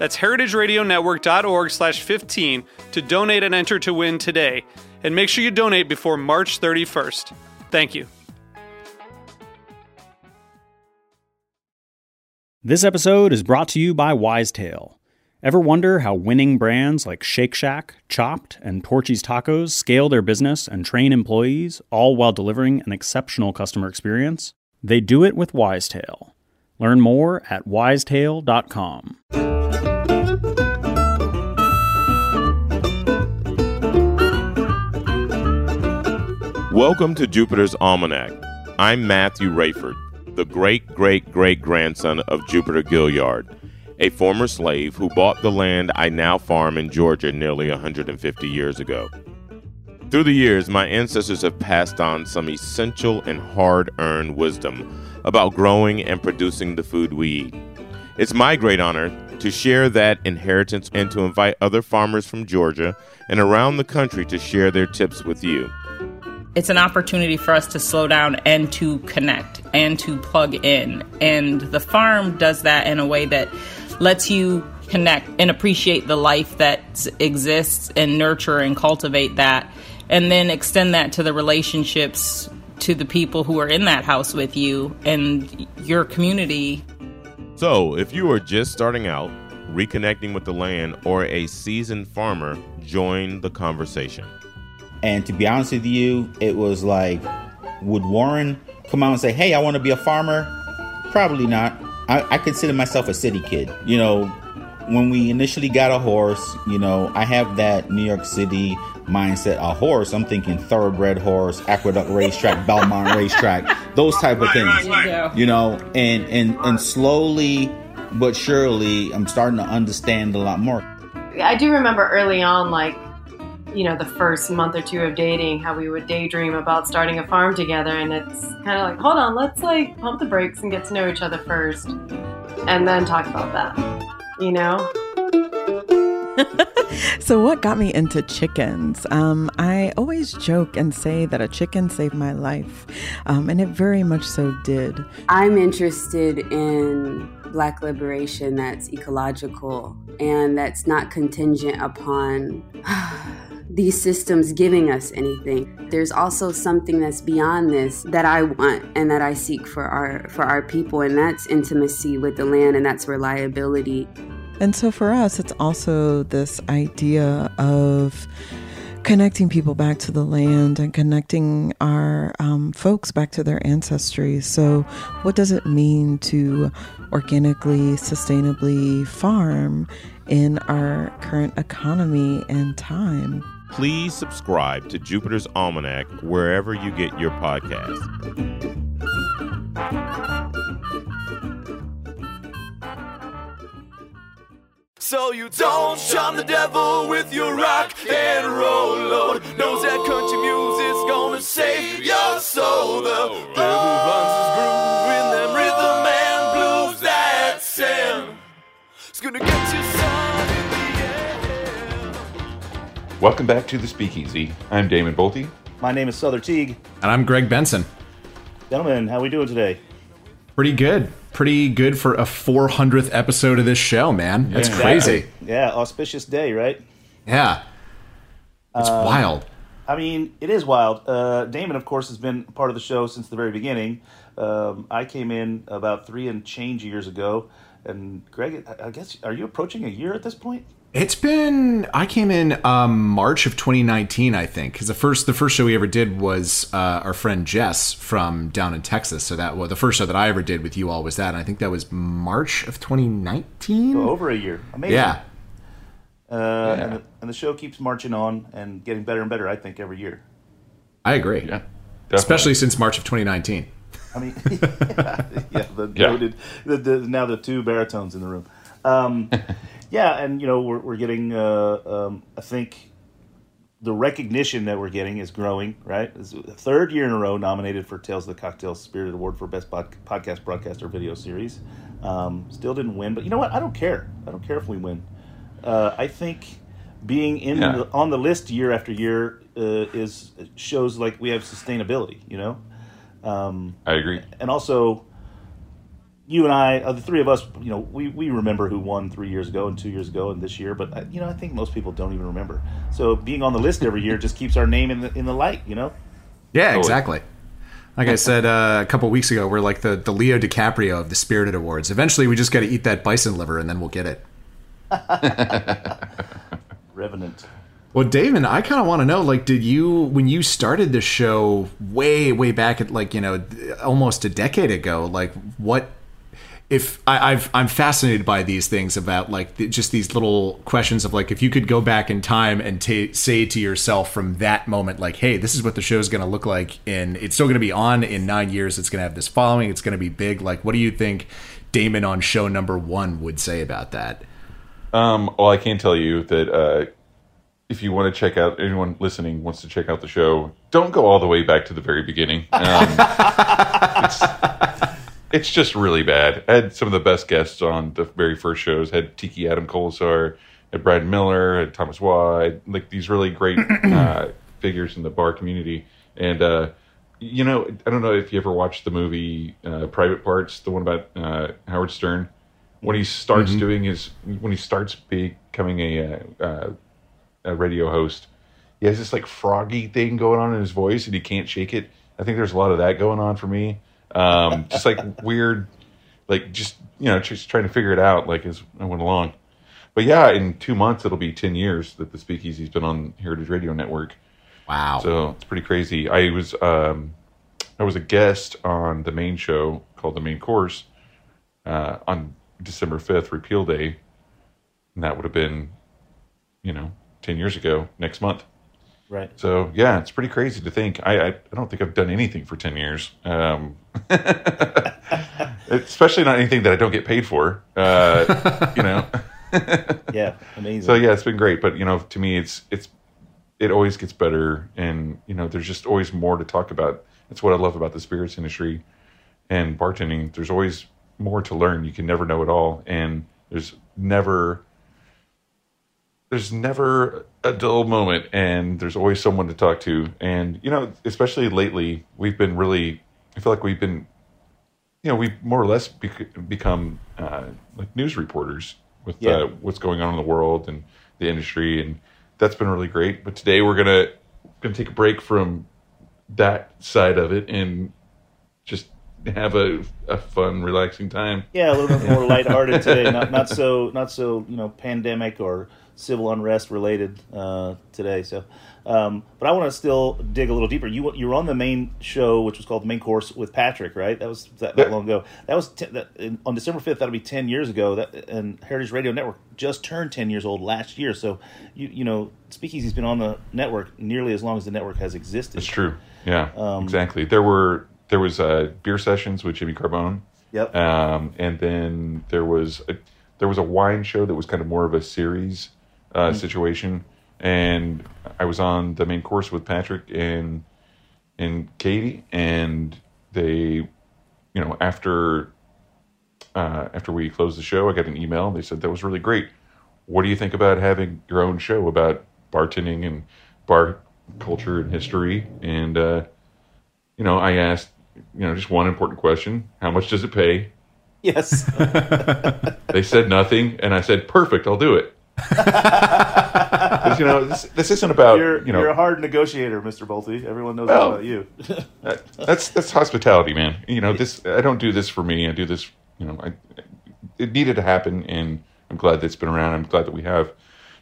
That's heritageradionetwork.org slash 15 to donate and enter to win today. And make sure you donate before March 31st. Thank you. This episode is brought to you by Wisetail. Ever wonder how winning brands like Shake Shack, Chopt, and Torchy's Tacos scale their business and train employees, all while delivering an exceptional customer experience? They do it with Wisetail. Learn more at wisetail.com. Welcome to Jupiter's Almanac. I'm Matthew Rayford, the great great great grandson of Jupiter Gilliard, a former slave who bought the land I now farm in Georgia nearly 150 years ago. Through the years, my ancestors have passed on some essential and hard earned wisdom about growing and producing the food we eat. It's my great honor to share that inheritance and to invite other farmers from Georgia and around the country to share their tips with you. It's an opportunity for us to slow down and to connect and to plug in. And the farm does that in a way that lets you connect and appreciate the life that exists and nurture and cultivate that. And then extend that to the relationships to the people who are in that house with you and your community. So, if you are just starting out, reconnecting with the land, or a seasoned farmer, join the conversation. And to be honest with you, it was like, would Warren come out and say, hey, I want to be a farmer? Probably not. I, I consider myself a city kid. You know, when we initially got a horse, you know, I have that New York City mindset. A horse, I'm thinking thoroughbred horse, aqueduct racetrack, Belmont racetrack, those type of things. You know, and and and slowly but surely, I'm starting to understand a lot more. I do remember early on, like you know, the first month or two of dating, how we would daydream about starting a farm together. And it's kind of like, hold on, let's like pump the brakes and get to know each other first and then talk about that, you know? so, what got me into chickens? Um, I always joke and say that a chicken saved my life, um, and it very much so did. I'm interested in Black liberation that's ecological and that's not contingent upon these systems giving us anything. There's also something that's beyond this that I want and that I seek for our for our people and that's intimacy with the land and that's reliability. And so for us it's also this idea of connecting people back to the land and connecting our um, folks back to their ancestry. So, what does it mean to organically, sustainably farm in our current economy and time? Please subscribe to Jupiter's Almanac wherever you get your podcast. So you don't charm the devil with your rock and roll load. Knows that country music's gonna save your soul. The devil runs his groove Welcome back to the Speakeasy. I'm Damon Boelte. My name is Sother Teague. And I'm Greg Benson. Gentlemen, how are we doing today? Pretty good. Pretty good for a 400th episode of this show, man. That's Yeah. crazy. Yeah, auspicious day, right? Yeah. It's Um, wild. I mean, it is wild. Uh, Damon, of course, has been part of the show since the very beginning. Um, I came in about three and change years ago, and Greg, I I guess, are you approaching a year at this point? It's been. I came in um, March of 2019, I think, because the first the first show we ever did was uh, our friend Jess from down in Texas. So that well, the first show that I ever did with you all was that, and I think that was March of 2019. Oh, over a year. Amazing. Yeah. Uh, And, the, and the show keeps marching on and getting better and better. I think every year. I agree. Yeah. Especially since March of 2019. I mean, yeah, the Yeah. goated- the, the, now the two baritones in the room. Um, yeah, and you know we're we're getting. Uh, um, I think the recognition that we're getting is growing. Right, it's the third year in a row nominated for Tales of the Cocktail Spirit Award for Best Pod- Podcast Broadcast or Video Series. Um, still didn't win, but you know what? I don't care. I don't care if we win. Uh, I think being in Yeah. the, on the list year after year uh, is shows like we have sustainability. You know. Um, I agree. and also you and I, uh, the three of us, you know, we, we remember who won three years ago and two years ago and this year, but uh, you know, I think most people don't even remember. So being on the list every year just keeps our name in the in the light, you know. Yeah, exactly. Like I said uh, a couple weeks ago, we're like the, the Leo DiCaprio of the Spirited Awards. Eventually, we just got to eat that bison liver, and then we'll get it. Revenant. Well, Damon, I kind of want to know, like, did you when you started the show way, way back at like you know almost a decade ago? Like, what if I, I've I'm fascinated by these things about like th- just these little questions of like if you could go back in time and ta say to yourself from that moment, like, hey, this is what the show's going to look like, and it's still going to be on in nine years. It's going to have this following. It's going to be big. Like, what do you think Damon on show number one would say about that? Um, well, I can tell you that uh, if you want to check out, anyone listening wants to check out the show, don't go all the way back to the very beginning. Um, it's, it's just really bad. I had some of the best guests on the very first shows. Had Tiki Adam Colasar, had Brad Miller, had Thomas Wide, like these really great uh, figures in the bar community. And uh, you know, I don't know if you ever watched the movie uh, Private Parts, the one about uh, Howard Stern. When he starts Mhm. doing his, when he starts becoming a, uh, uh, a radio host, he has this like froggy thing going on in his voice, and he can't shake it. I think there's a lot of that going on for me. Um, just like weird, like just you know, just trying to figure it out like as I went along. But yeah, in two months it'll be ten years that the Speakeasy's been on Heritage Radio Network. Wow! So it's pretty crazy. I was um, I was a guest on the main show called the Main Course uh, on December fifth, Repeal Day, and that would have been, you know, ten years ago next month. Right. So yeah, it's pretty crazy to think. I I, I don't think I've done anything for ten years. Um, especially not anything that I don't get paid for. Uh, you know. Yeah, amazing. So yeah, it's been great. But you know, to me, it's it's it always gets better, and you know, there's just always more to talk about. That's what I love about the spirits industry and bartending. There's always more to learn. You can never know it all, and there's never there's never a dull moment and there's always someone to talk to and you know especially lately we've been really i feel like we've been you know we've more or less bec- become uh, like news reporters with Yeah. uh, what's going on in the world and the industry and that's been really great but today we're gonna gonna take a break from that side of it and just have a, a fun relaxing time Yeah, a little bit more lighthearted today. Not not so not so you know pandemic or civil unrest related uh, today. So, um, but I want to still dig a little deeper. You you were on the main show, which was called the main course with Patrick, right? That was that, that long ago. That was that, in, on December fifth. That'll be ten years ago. That and Heritage Radio Network just turned ten years old last year. So you you know Speakeasy's been on the network nearly as long as the network has existed. It's true. Yeah, Um, exactly. There were there was uh, beer sessions with Jimmy Carbone. Yep. Um, and then there was a, there was a wine show that was kind of more of a series uh, Mhm. situation, and I was on the main course with Patrick and and Katie, and they, you know, after uh, after we closed the show, I got an email. They said that was really great. What do you think about having your own show about bartending and bar culture and history? And uh, you know, I asked, you know, just one important question: How much does it pay? Yes. They said nothing, and I said, "Perfect, I'll do it." you know, this, this isn't about you're, you know. you're a hard negotiator, Mr. Boelte. Everyone knows Well, that about you. that- that's that's hospitality, man. You know, this I don't do this for me. I do this. You know, I, it needed to happen, and I'm glad that it's been around. I'm glad that we have.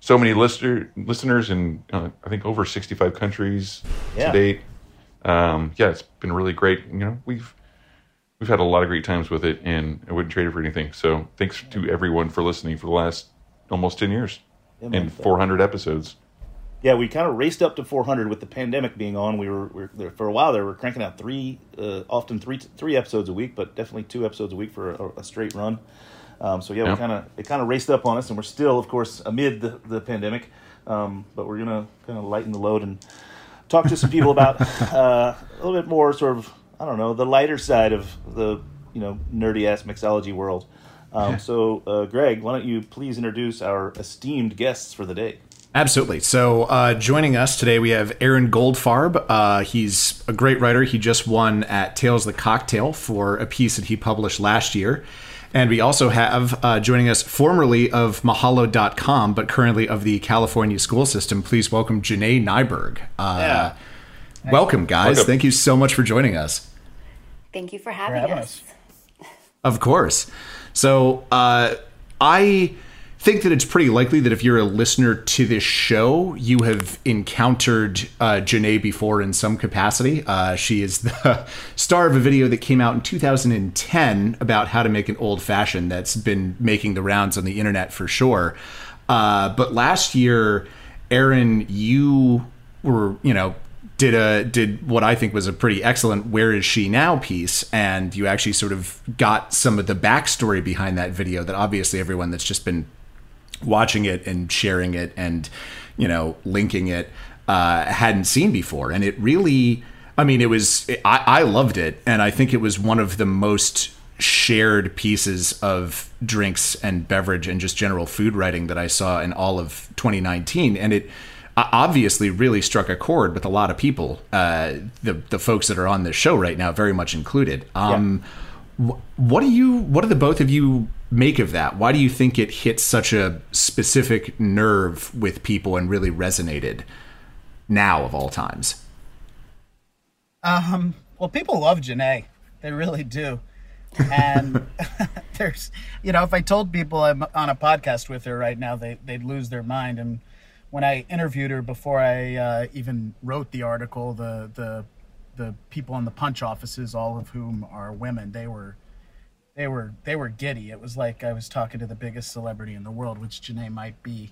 so many listener listeners in uh, I think over 65 countries Yeah. to date. Um, yeah, it's been really great. You know, we've we've had a lot of great times with it, and I wouldn't trade it for anything. So thanks to everyone for listening for the last almost 10 years Yeah, and 400 episodes. Yeah, we kind of raced up to 400 with the pandemic being on. We were, we were for a while. There, we were cranking out three, uh, often three three episodes a week, but definitely two episodes a week for a, a straight run. Um, so yeah, Yeah. we kind of it kind of raced up on us, and we're still, of course, amid the, the pandemic. Um, but we're gonna kind of lighten the load and talk to some people about uh, a little bit more sort of I don't know the lighter side of the you know nerdy ass mixology world. Um, so, uh, Greg, why don't you please introduce our esteemed guests for the day? Absolutely. So, uh, joining us today, we have Aaron Goldfarb. Uh, he's a great writer. He just won at Tales of the Cocktail for a piece that he published last year. And we also have uh, joining us formerly of Mahalo.com, but currently of the California school system. Please welcome Janee Nyberg. Uh, Welcome, guys. Welcome. Thank you so much for joining us. Thank you for having, having us. Of course. So uh, I think that it's pretty likely that if you're a listener to this show, you have encountered uh, Janee before in some capacity. Uh, she is the star of a video that came out in 2010 about how to make an old fashioned that's been making the rounds on the internet for sure. Uh, but last year, Aaron, you were, you know, did a did what I think was a pretty excellent "Where Is She Now" piece, and you actually sort of got some of the backstory behind that video that obviously everyone that's just been watching it and sharing it and you know linking it uh, hadn't seen before, and it really, I mean, it was I, I loved it, and I think it was one of the most shared pieces of drinks and beverage and just general food writing that I saw in all of 2019, and it uh, obviously really struck a chord with a lot of people. Uh, the the folks that are on this show right now, very much included. Um, wh- What do you? What do the both of you make of that? Why do you think it hit such a specific nerve with people and really resonated now of all times? Um, well, people love Janee. They really do. And there's, you know, if I told people I'm on a podcast with her right now, they, they'd lose their mind. And when I interviewed her before I uh, even wrote the article, the, the, the people in the punch offices, all of whom are women, they were, they were, they were giddy. It was like I was talking to the biggest celebrity in the world, which Janee might be.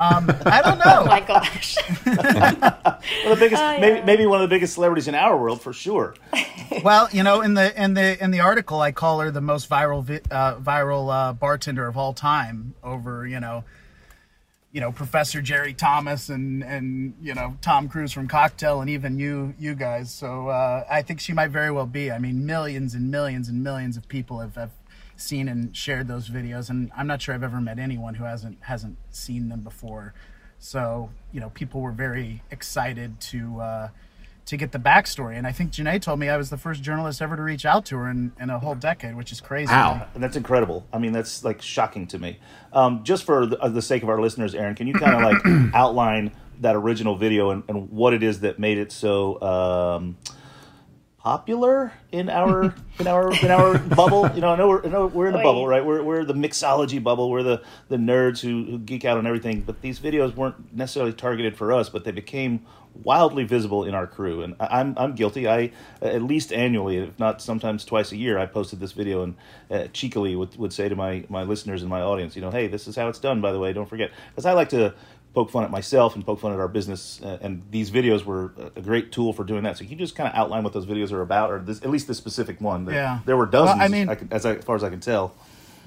Um, I don't know. Oh my gosh. Well, the biggest, Oh, maybe, maybe one of the biggest celebrities in our world for sure. well, you know, in the in the in the article, I call her the most viral vi- uh, viral uh, bartender of all time. Over you know, you know Professor Jerry Thomas and and you know Tom Cruise from Cocktail and even you you guys. So uh, I think she might very well be. I mean, millions and millions and millions of people have, have seen and shared those videos, and I'm not sure I've ever met anyone who hasn't hasn't seen them before. So you know, people were very excited to. Uh, to get the backstory, and I think Janee told me I was the first journalist ever to reach out to her in, in a whole decade, which is crazy. And that's incredible. I mean, that's like shocking to me. Um, just for the, uh, the sake of our listeners, Aaron, can you kind of like outline that original video and, and what it is that made it so um, popular in our in our in our bubble? You know, I know we're, I know we're in the Oy. bubble, right? We're, we're the mixology bubble. We're the the nerds who, who geek out on everything. But these videos weren't necessarily targeted for us, but they became wildly visible in our crew, and I- I'm I'm guilty. I at least annually, if not sometimes twice a year, I posted this video and uh, cheekily would, would say to my my listeners and my audience, you know, hey, this is how it's done. By the way, don't forget, because I like to poke fun at myself and poke fun at our business, uh, and these videos were a- a great tool for doing that. So can you just kind of outline what those videos are about, or this, at least this specific one? There- Yeah. there were Well, dozens. I mean- I can, as, I, as far as I can tell.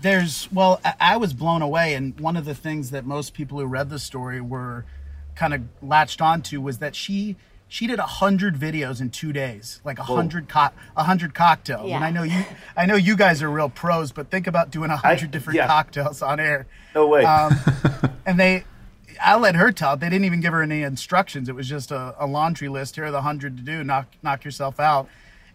There's well, I, I was blown away, and one of the things that most people who read the story were kind of latched onto was that she she did a hundred videos in two days, like a hundred co- a hundred cocktails. Yeah. And I know you, I know you guys are real pros, but think about doing a hundred different yeah. cocktails on air. No way. Um, and they, I let her tell. They didn't even give her any instructions. It was just a, a laundry list. Here are the hundred to do. Knock knock yourself out.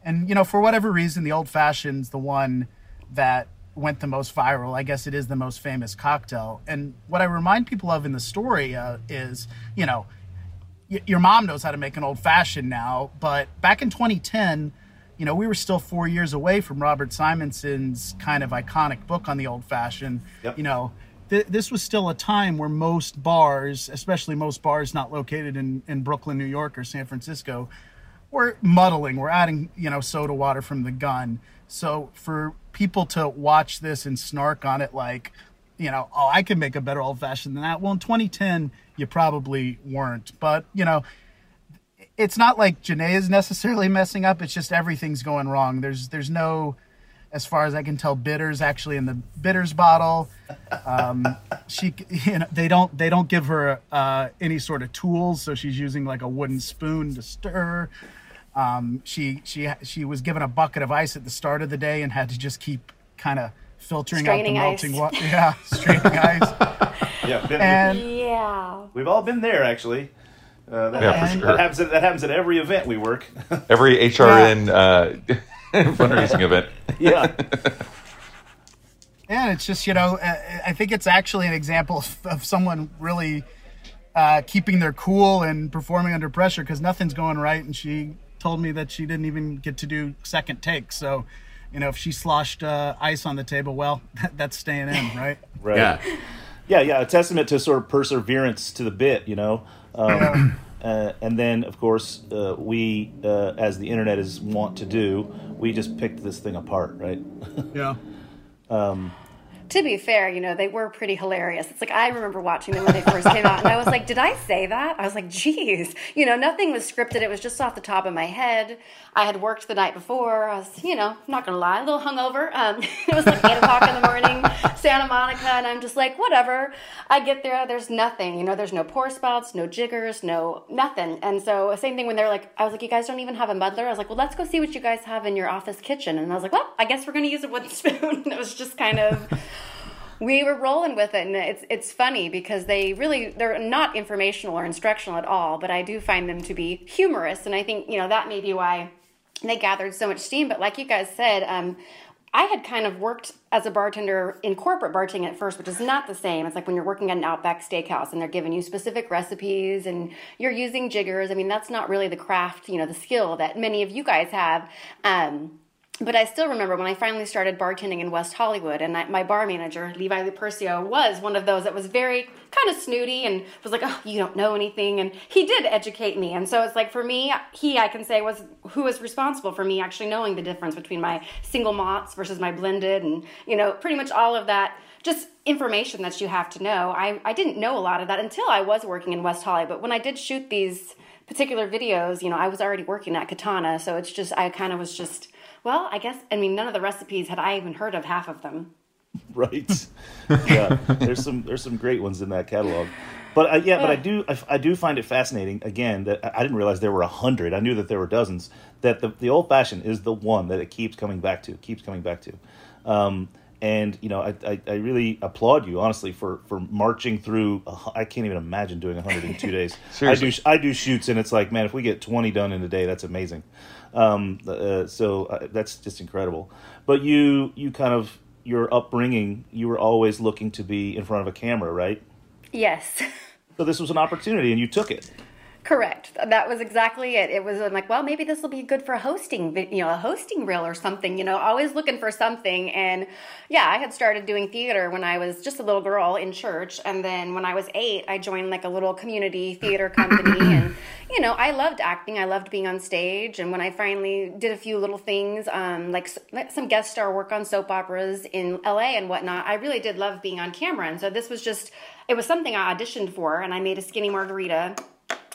And you know, for whatever reason, the old fashioned's the one that went the most viral. I guess it is the most famous cocktail. And what I remind people of in the story uh, is, you know, y- your mom knows how to make an old fashioned now, but back in 2010, you know, we were still four years away from Robert Simonson's kind of iconic book on the old fashioned. Yep. You know, th- this was still a time where most bars, especially most bars not located in, in Brooklyn, New York, or San Francisco, were muddling. We're adding, you know, soda water from the gun. So for people to watch this and snark on it, like, you know, oh, I can make a better old fashioned than that. Well, in 2010, you probably weren't. But you know, it's not like Janee is necessarily messing up. It's just everything's going wrong. There's there's no, as far as I can tell, bitters actually in the bitters bottle. Um, she, you know, they don't they don't give her uh, any sort of tools, so she's using like a wooden spoon to stir. Um, she she she was given a bucket of ice at the start of the day and had to just keep kind of filtering Straining out the melting water. Yeah, straining ice. Yeah, been- And Yeah. we've all been there actually. Uh, that, Yeah, for happens, sure. that happens. At, that happens at every event we work. Every HRN uh, fundraising event. yeah. And it's just, you know, uh, I think it's actually an example of, of someone really uh, keeping their cool and performing under pressure because nothing's going right. And she told me that she didn't even get to do second takes. So, you know, if she sloshed uh, ice on the table, well, that's staying in, right? Right. Yeah. Yeah, yeah, a testament to sort of perseverance to the bit, you know. Um, uh, and then, of course, uh, we, uh, as the internet is wont to do, we just picked this thing apart, right? Yeah. Um, To be fair, you know, they were pretty hilarious. It's like I remember watching them when they first came out, and I was like, did I say that? I was like, geez. You know, nothing was scripted. It was just off the top of my head. I had worked the night before. I was, you know, not going to lie, a little hungover. Um, it was like 8 o'clock in the morning, Santa Monica, and I'm just like, whatever. I get there, there's nothing. You know, there's no pour spouts, no jiggers, no nothing. And so, same thing when they're like, I was like, you guys don't even have a muddler? I was like, well, let's go see what you guys have in your office kitchen. And I was like, well, I guess we're going to use a wooden spoon. it was just kind of we were rolling with it and it's it's funny because they really they're not informational or instructional at all but i do find them to be humorous and i think you know that may be why they gathered so much steam. But like you guys said um, i had kind of worked as a bartender in corporate bartending at first which is not the same. It's like when you're working at an outback steakhouse and they're giving you specific recipes and you're using jiggers. I mean that's not really the craft you know the skill that many of you guys have. Um, but I still remember when I finally started bartending in West Hollywood, and I, my bar manager, Levi Lupercio, was one of those that was very kind of snooty and was like, "Oh, you don't know anything," and he did educate me. And so it's like for me, he I can say was who was responsible for me actually knowing the difference between my single malts versus my blended, and you know, pretty much all of that. Just information that you have to know. I, I didn't know a lot of that until I was working in West Hollywood. But when I did shoot these particular videos, you know, I was already working at Katana, so it's just I kind of was just well, I guess I mean none of the recipes had I even heard of half of them. right. yeah, there's some there's some great ones in that catalog. But I, yeah, but I do I, I do find it fascinating again that I- I didn't realize there were a hundred. I knew that there were dozens. That the the old fashioned is the one that it keeps coming back to, keeps coming back to. Um, and you know, I, I, I really applaud you honestly for for marching through. a hu- I can't even imagine doing hundred in two days. I do I do shoots, and it's like, man, if we get twenty done in a day, that's amazing. Um, uh, so uh, that's just incredible. But you you kind of your upbringing, you were always looking to be in front of a camera, right? Yes. So this was an opportunity, and you took it. Correct. That was exactly it. It was I'm like, well, maybe this will be good for hosting, you know, a hosting reel or something. You know, always looking for something. And yeah, I had started doing theater when I was just a little girl in church, and then when I was eight, I joined like a little community theater company, and you know, I loved acting. I loved being on stage. And when I finally did a few little things, um, like some guest star work on soap operas in LA and whatnot, I really did love being on camera. And so this was just, it was something I auditioned for, and I made a skinny margarita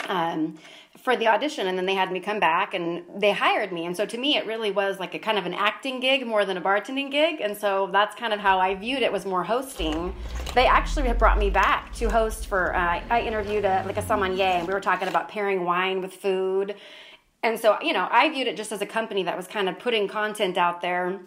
um, for the audition and then they had me come back and they hired me. And so to me it really was like a kind of an acting gig more than a bartending gig. And so that's kind of how i viewed it was more hosting. They actually brought me back to host for uh, i interviewed a, like a sommelier and we were talking about pairing wine with food. And so you know i viewed it just as a company that was kind of putting content out there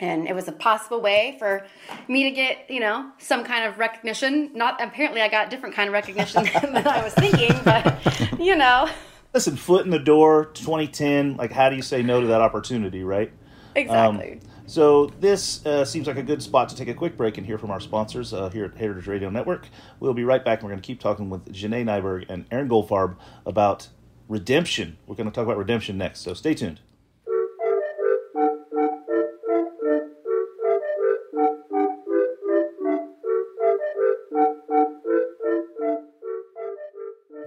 and it was a possible way for me to get you know some kind of recognition not apparently i got different kind of recognition than i was thinking but you know Listen, foot in the door, 2010. Like, how do you say no to that opportunity, right? Exactly. Um, so this uh, seems like a good spot to take a quick break and hear from our sponsors uh, here at Heritage Radio Network. We'll be right back. and We're going to keep talking with Janee Nyberg and Aaron Goldfarb about redemption. We're going to talk about redemption next, so stay tuned.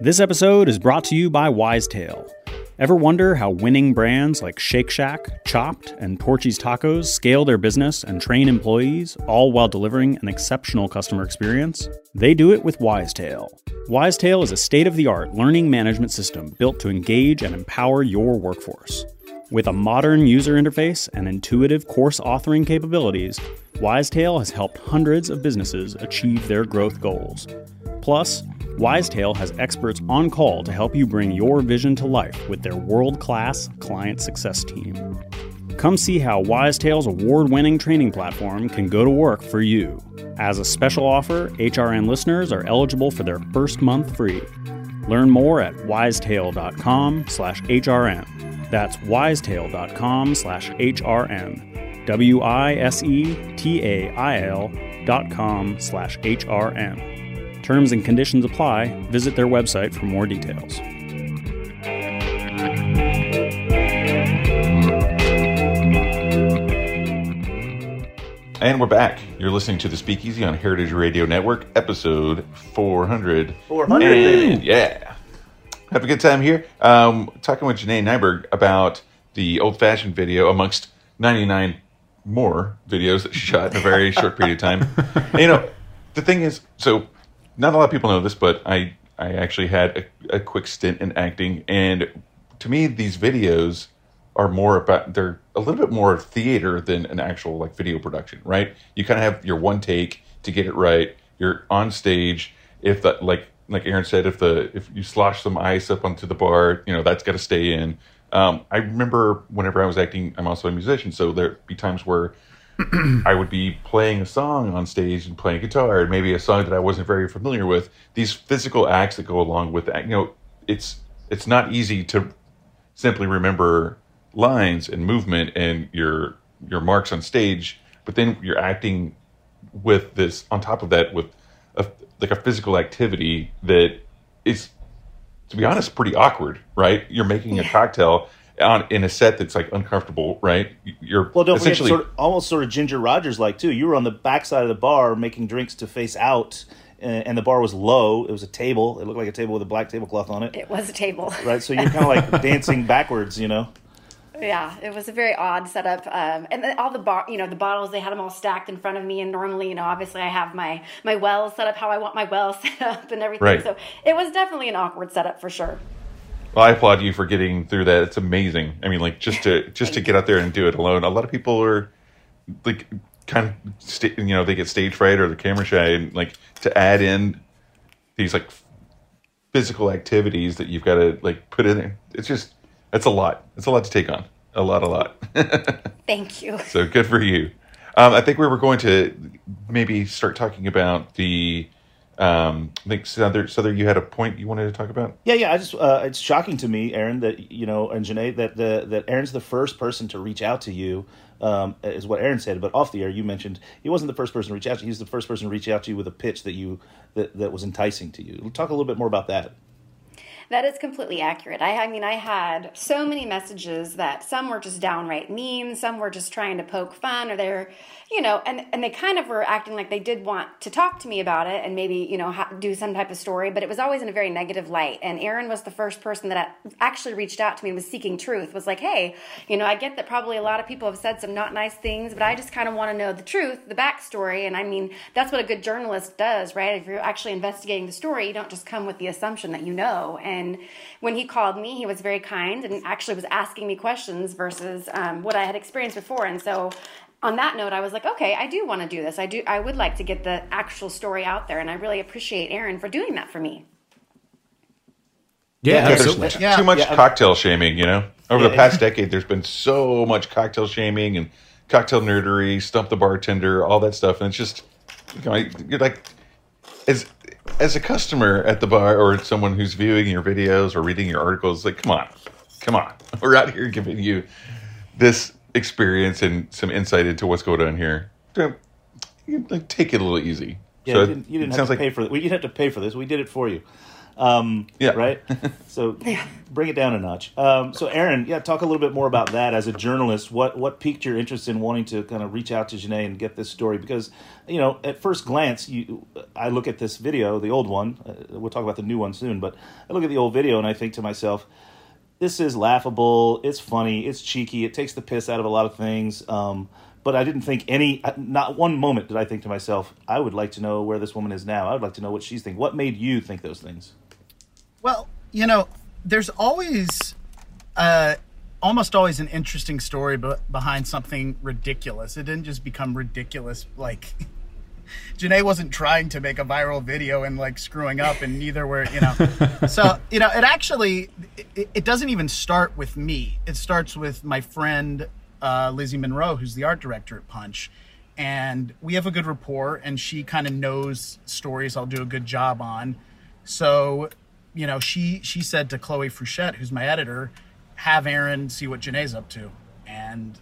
This episode is brought to you by Wisetail. Ever wonder how winning brands like Shake Shack, Chopt, and Torchy's Tacos scale their business and train employees, all while delivering an exceptional customer experience? They do it with Wisetail. Wisetail is a state of the art learning management system built to engage and empower your workforce. With a modern user interface and intuitive course authoring capabilities, Wisetail has helped hundreds of businesses achieve their growth goals. Plus, Wisetail has experts on call to help you bring your vision to life with their world class client success team. Come see how Wisetail's award winning training platform can go to work for you. As a special offer, HRN listeners are eligible for their first month free. Learn more at wisetail.com slash HRN. That's wisetail.com slash HRN. W I S E T A I L dot com slash HRN. Terms and conditions apply. Visit their website for more details. And we're back. You're listening to the Speakeasy on Heritage Radio Network, episode 400. 400, And. Yeah. Have a good time here. Um, talking with Janee Nyberg about the old fashioned video amongst 99 more videos that she shot in a very short period of time. And, you know, the thing is, so not a lot of people know this, but I, I actually had a, a quick stint in acting. And to me, these videos are more about they're a little bit more of theater than an actual like video production, right? You kind of have your one take to get it right. You're on stage. If that like like Aaron said, if the if you slosh some ice up onto the bar, you know that's got to stay in. Um, I remember whenever I was acting, I'm also a musician, so there'd be times where I would be playing a song on stage and playing guitar, and maybe a song that I wasn't very familiar with. These physical acts that go along with that, you know, it's it's not easy to simply remember lines and movement and your your marks on stage, but then you're acting with this on top of that with a, like a physical activity that is, to be honest, pretty awkward, right? You're making a cocktail on in a set that's like uncomfortable, right? You're Well, don't forget, essentially sort of, almost sort of Ginger Rogers like too. You were on the backside of the bar making drinks to face out, and, and the bar was low. It was a table. It looked like a table with a black tablecloth on it, It was a table. right? So you're kind of like dancing backwards, you know. Yeah, it was a very odd setup, um, and then all the bar, you know, the bottles they had them all stacked in front of me. And normally, you know, obviously I have my my well set up how I want my well set up and everything. Right. So it was definitely an awkward setup for sure. Well, I applaud you for getting through that. It's amazing. I mean, like just to just to get out there and do it alone. A lot of people are like kind of sta- you know they get stage fright or they're camera shy, and like to add in these like physical activities that you've got to like put in there. It's just it's a lot. It's a lot to take on. A lot, a lot. Thank you. so good for you. Um, I think we were going to maybe start talking about the. Um, I think Sother, Sother, you had a point you wanted to talk about. Yeah, yeah. I just uh, it's shocking to me, Aaron, that you know, and Janee, that the that Aaron's the first person to reach out to you. Um, is what Aaron said, but off the air, you mentioned he wasn't the first person to reach out to you. He was the first person to reach out to you with a pitch that you that, that was enticing to you. Talk a little bit more about that. That is completely accurate. I, I mean, I had so many messages that some were just downright mean, some were just trying to poke fun, or they're, you know, and, and they kind of were acting like they did want to talk to me about it and maybe, you know, ha- do some type of story, but it was always in a very negative light. And Aaron was the first person that actually reached out to me and was seeking truth, was like, hey, you know, I get that probably a lot of people have said some not nice things, but I just kind of want to know the truth, the backstory. And I mean, that's what a good journalist does, right? If you're actually investigating the story, you don't just come with the assumption that you know. And when he called me, he was very kind and actually was asking me questions versus um, what I had experienced before. And so, on that note, I was like, okay, I do want to do this. I do. I would like to get the actual story out there, and I really appreciate Aaron for doing that for me. Yeah, there's absolutely. too much Yeah. cocktail shaming. You know, over the past decade, there's been so much cocktail shaming and cocktail nerdery, stump the bartender, all that stuff, and it's just, you know, you're like, as as a customer at the bar or someone who's viewing your videos or reading your articles, like, come on, come on, we're out here giving you this experience and some insight into what's going on here. You, like, take it a little easy. Yeah, So you didn't, you didn't have to like pay for it. You didn't have to pay for this. We did it for you. Um, Yeah. Right. So bring it down a notch. Um, so Aaron, yeah, talk a little bit more about that as a journalist. What what piqued your interest in wanting to kind of reach out to Janee and get this story? Because you know, at first glance, you I look at this video, the old one. Uh, we'll talk about the new one soon, but I look at the old video and I think to myself, this is laughable. It's funny. It's cheeky. It takes the piss out of a lot of things. Um, but I didn't think any, not one moment did I think to myself, I would like to know where this woman is now. I would like to know what she's thinking. What made you think those things? Well, you know, there's always, uh, almost always an interesting story behind something ridiculous. It didn't just become ridiculous like. Janee wasn't trying to make a viral video and like screwing up, and neither were, you know. so, you know, it actually, it, it doesn't even start with me. It starts with my friend uh, Lizzie Munro, who's the art director at Punch. And we have a good rapport, and she kind of knows stories I'll do a good job on. So, you know, she she said to Chloe Frechette, who's my editor, have Aaron see what Janee's up to. And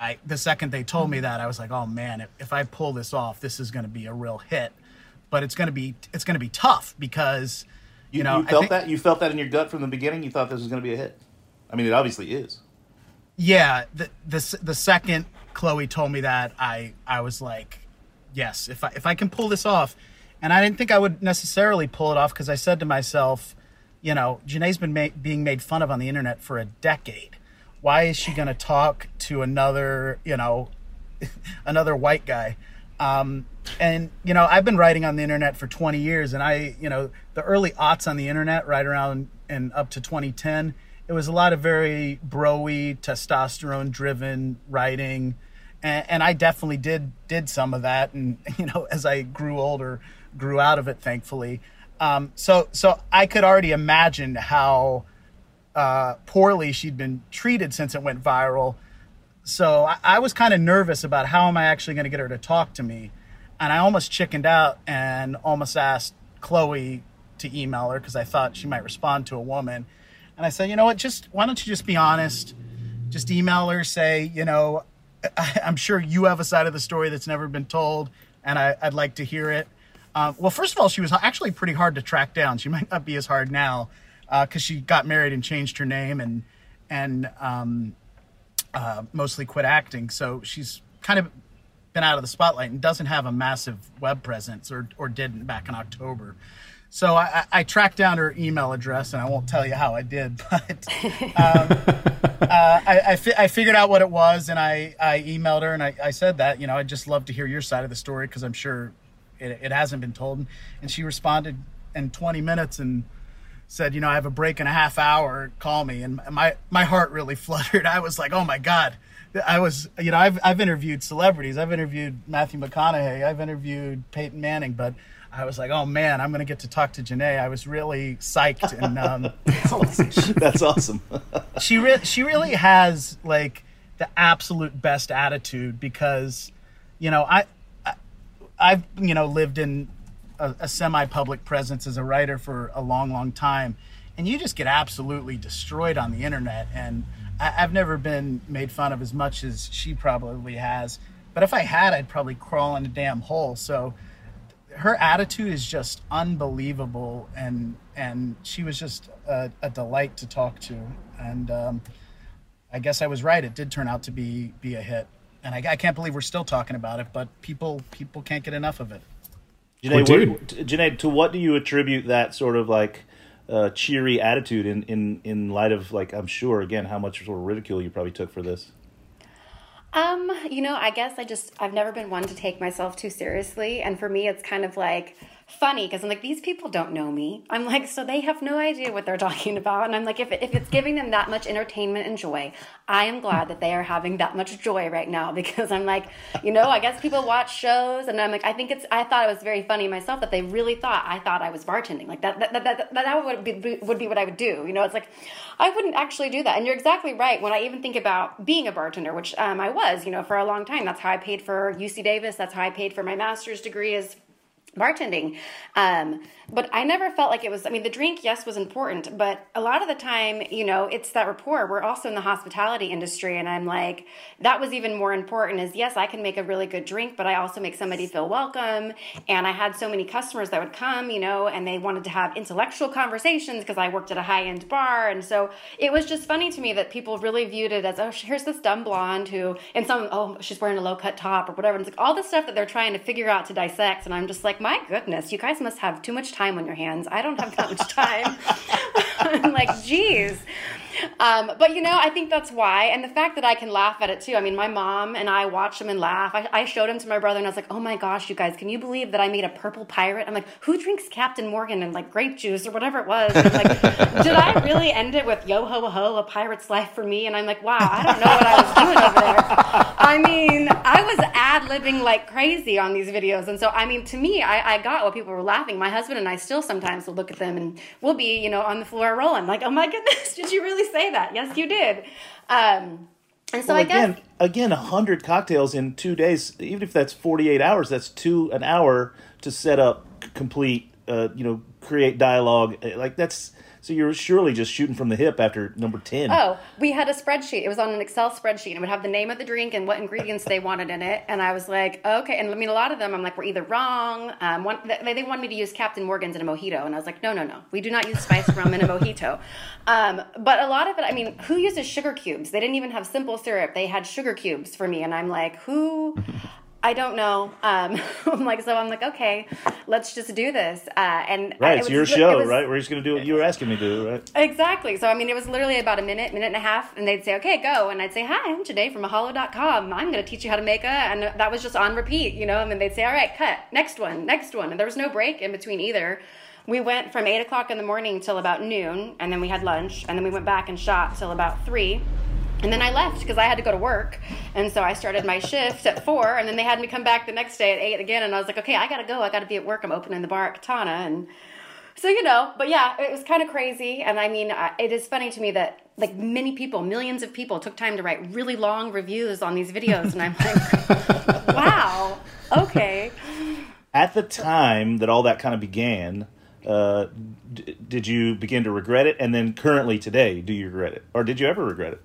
I the second they told me that, I was like, oh man, if, if I pull this off, this is going to be a real hit. But it's going to be it's going to be tough because you, You, know you felt think- that? You felt that in your gut from the beginning? You thought this was going to be a hit? I mean, it obviously is. Yeah, the the the second Chloe told me that, I I was like, yes, if I if I can pull this off, and I didn't think I would necessarily pull it off because I said to myself, you know, Janee's been ma- being made fun of on the internet for a decade. Why is she going to talk to another, you know, another white guy? Um, and you know, I've been writing on the internet for 20 years, and I, you know, the early aughts on the internet, right around and up to 2010, it was a lot of very broy, testosterone-driven writing, and, and I definitely did did some of that. And you know, as I grew older, grew out of it, thankfully. Um, so, so I could already imagine how uh, poorly she'd been treated since it went viral. So I, I was kind of nervous about how am I actually going to get her to talk to me, and I almost chickened out and almost asked Chloe to email her because I thought she might respond to a woman. And I said, you know what, just why don't you just be honest? Just email her, say, you know, I, I'm sure you have a side of the story that's never been told, and I, I'd like to hear it. Um, well, first of all, she was actually pretty hard to track down. She might not be as hard now because she got married and changed her name and and um, uh, mostly quit acting. So she's kind of been out of the spotlight and doesn't have a massive web presence or, or didn't back in October. So I, I I tracked down her email address and I won't tell you how I did, but um, uh, I, I, fi- I figured out what it was and I, I emailed her and I, I said that, you know, I'd just love to hear your side of the story because I'm sure it, it hasn't been told. And she responded in 20 minutes and said, you know, I have a break in a half hour. Call me. And my my heart really fluttered. I was like, oh my god. I was, you know, I've I've interviewed celebrities. I've interviewed Matthew McConaughey. I've interviewed Peyton Manning, but I was like, oh man, I'm going to get to talk to Janee. I was really psyched, and um, That's awesome. she re- she really has like the absolute best attitude because, you know, I, I I've you know lived in a, a semi-public presence as a writer for a long, long time, and you just get absolutely destroyed on the internet. And I, I've never been made fun of as much as she probably has. But if I had, I'd probably crawl in a damn hole. So her attitude is just unbelievable, and and she was just a, a delight to talk to. And um, I guess I was right; it did turn out to be be a hit. And I, I can't believe we're still talking about it, but people people can't get enough of it. Janee, what, Janee, to what do you attribute that sort of like uh, cheery attitude in, in, in light of like I'm sure again how much sort of ridicule you probably took for this? Um, you know, I guess I just I've never been one to take myself too seriously, and for me, it's kind of like funny because I'm like these people don't know me. I'm like so they have no idea what they're talking about, and I'm like if if it's giving them that much entertainment and joy, I am glad that they are having that much joy right now because I'm like, you know, I guess people watch shows, and I'm like I think it's I thought it was very funny myself that they really thought I thought I was bartending like that that that that, that, would be would be what I would do. You know, it's like I wouldn't actually do that, and you're exactly right. When I even think about being a bartender, which um, I was, you know, for a long time, that's how I paid for UC Davis. That's how I paid for my master's degree. Is bartending. Um, but I never felt like it was, I mean, the drink, yes, was important, but a lot of the time, you know, it's that rapport. We're also in the hospitality industry. And I'm like, that was even more important is yes, I can make a really good drink, but I also make somebody feel welcome. And I had so many customers that would come, you know, and they wanted to have intellectual conversations because I worked at a high end bar. And so it was just funny to me that people really viewed it as, oh, here's this dumb blonde who, and some, oh, she's wearing a low cut top or whatever. And it's like all the stuff that they're trying to figure out to dissect. And I'm just like, my goodness, you guys must have too much time on your hands. I don't have that much time. I'm like, geez. Um, but you know, I think that's why, and the fact that I can laugh at it too. I mean, my mom and I watched them and laugh. I, I showed him to my brother, and I was like, "Oh my gosh, you guys, can you believe that I made a purple pirate?" I'm like, "Who drinks Captain Morgan and like grape juice or whatever it was?" And I'm like, "Did I really end it with yo ho ho, a pirate's life for me?" And I'm like, "Wow, I don't know what I was doing over there." I mean, I was ad libbing like crazy on these videos, and so I mean, to me, I, I got what people were laughing. My husband and I still sometimes will look at them, and we'll be, you know, on the floor rolling, like, "Oh my goodness, did you really say that?" Yes, you did. Um, and so well, I again, guess again, hundred cocktails in two days. Even if that's forty-eight hours, that's two an hour to set up, complete. Uh, you know, create dialogue. Like that's so you're surely just shooting from the hip after number ten. Oh, we had a spreadsheet. It was on an Excel spreadsheet. It would have the name of the drink and what ingredients they wanted in it. And I was like, okay. And I mean, a lot of them, I'm like, we're either wrong. Um, one, they, they wanted me to use Captain Morgan's in a mojito, and I was like, no, no, no. We do not use spiced rum in a mojito. Um, but a lot of it, I mean, who uses sugar cubes? They didn't even have simple syrup. They had sugar cubes for me, and I'm like, who? I don't know. Um, I'm like, so I'm like, okay, let's just do this. Uh, and Right, it it's was your show, it was- right? We're just gonna do what you were asking me to do, right? Exactly. So, I mean, it was literally about a minute, minute and a half, and they'd say, okay, go. And I'd say, hi, I'm Janee from Mahalo.com. I'm going to teach you how to make a, and that was just on repeat, you know, and then they'd say, all right, cut, next one, next one. And there was no break in between either. We went from 8 o'clock in the morning till about noon, and then we had lunch, and then we went back and shot till about 3. And then I left because I had to go to work. And so I started my shift at four, and then they had me come back the next day at eight again. And I was like, okay, I gotta go. I gotta be at work. I'm opening the bar at Katana. And so, you know, but yeah, it was kind of crazy. And I mean, I- it is funny to me that like many people, millions of people took time to write really long reviews on these videos. And I'm like, wow, okay. At the time that all that kind of began, uh, d- did you begin to regret it? And then currently today, do you regret it, or did you ever regret it?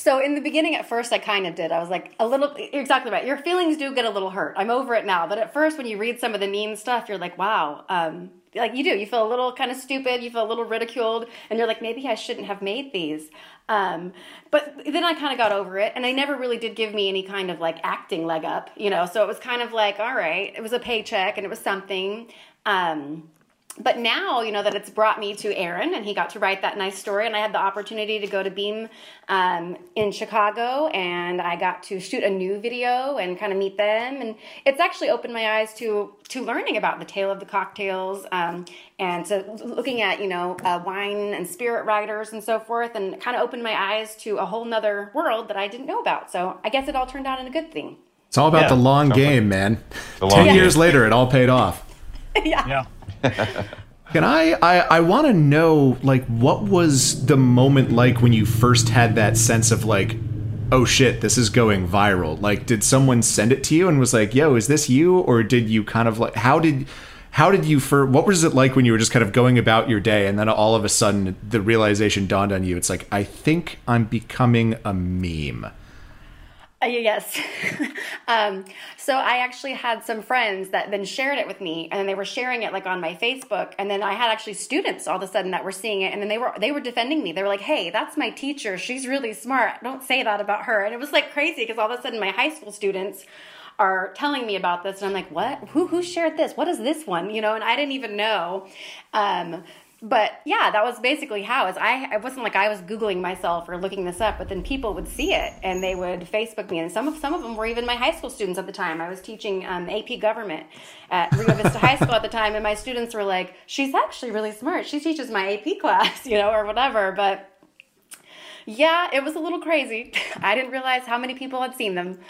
So in the beginning, at first, I kind of did. I was like a little. You're exactly right. Your feelings do get a little hurt. I'm over it now. But at first, when you read some of the mean stuff, you're like, wow. Um, like you do. You feel a little kind of stupid. You feel a little ridiculed, and you're like, maybe I shouldn't have made these. Um, but then I kind of got over it, and they never really did give me any kind of like acting leg up, you know. So it was kind of like, all right, it was a paycheck, and it was something. Um, but now you know that it's brought me to Aaron, and he got to write that nice story, and I had the opportunity to go to Beam um, in Chicago, and I got to shoot a new video and kind of meet them, and it's actually opened my eyes to to learning about the tale of the cocktails, um, and to looking at you know uh, wine and spirit writers and so forth, and kind of opened my eyes to a whole nother world that I didn't know about. So I guess it all turned out in a good thing. It's all about Yeah. the long Sounds like- game, man. The Ten long years later, it all paid off. Yeah. Yeah. Can I? I, I want to know, like, what was the moment like when you first had that sense of like, oh shit, this is going viral? Like, did someone send it to you and was like, yo, is this you, or did you kind of like, how did, how did you for what was it like when you were just kind of going about your day and then all of a sudden the realization dawned on you? It's like, I think I'm becoming a meme. Uh, yes. um, so I actually had some friends that then shared it with me, and they were sharing it like on my Facebook, and then I had actually students all of a sudden that were seeing it, and then they were they were defending me. They were like, "Hey, that's my teacher. She's really smart. Don't say that about her." And it was like crazy because all of a sudden my high school students are telling me about this, and I'm like, "What? Who who shared this? What is this one?" You know, and I didn't even know. Um, but yeah, that was basically how. Is I it wasn't like I was googling myself or looking this up, but then people would see it and they would Facebook me, and some of some of them were even my high school students at the time. I was teaching um, AP Government at Rio Vista High School at the time, and my students were like, "She's actually really smart. She teaches my AP class, you know, or whatever." But yeah, it was a little crazy. I didn't realize how many people had seen them.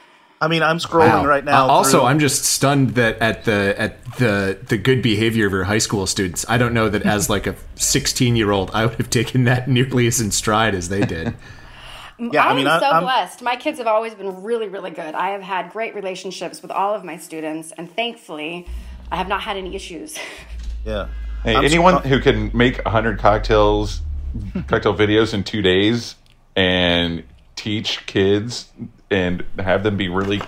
I mean, I'm scrolling Wow. right now. Uh, also, through- I'm just stunned that at the at the the good behavior of your high school students. I don't know that as like a 16 year old, I would have taken that nearly as in stride as they did. Yeah, I I mean, am so I'm- blessed. My kids have always been really, really good. I have had great relationships with all of my students, and thankfully, I have not had any issues. Yeah. Hey, I'm anyone surpri- who can make hundred cocktails, cocktail videos in two days, and teach kids and have them be really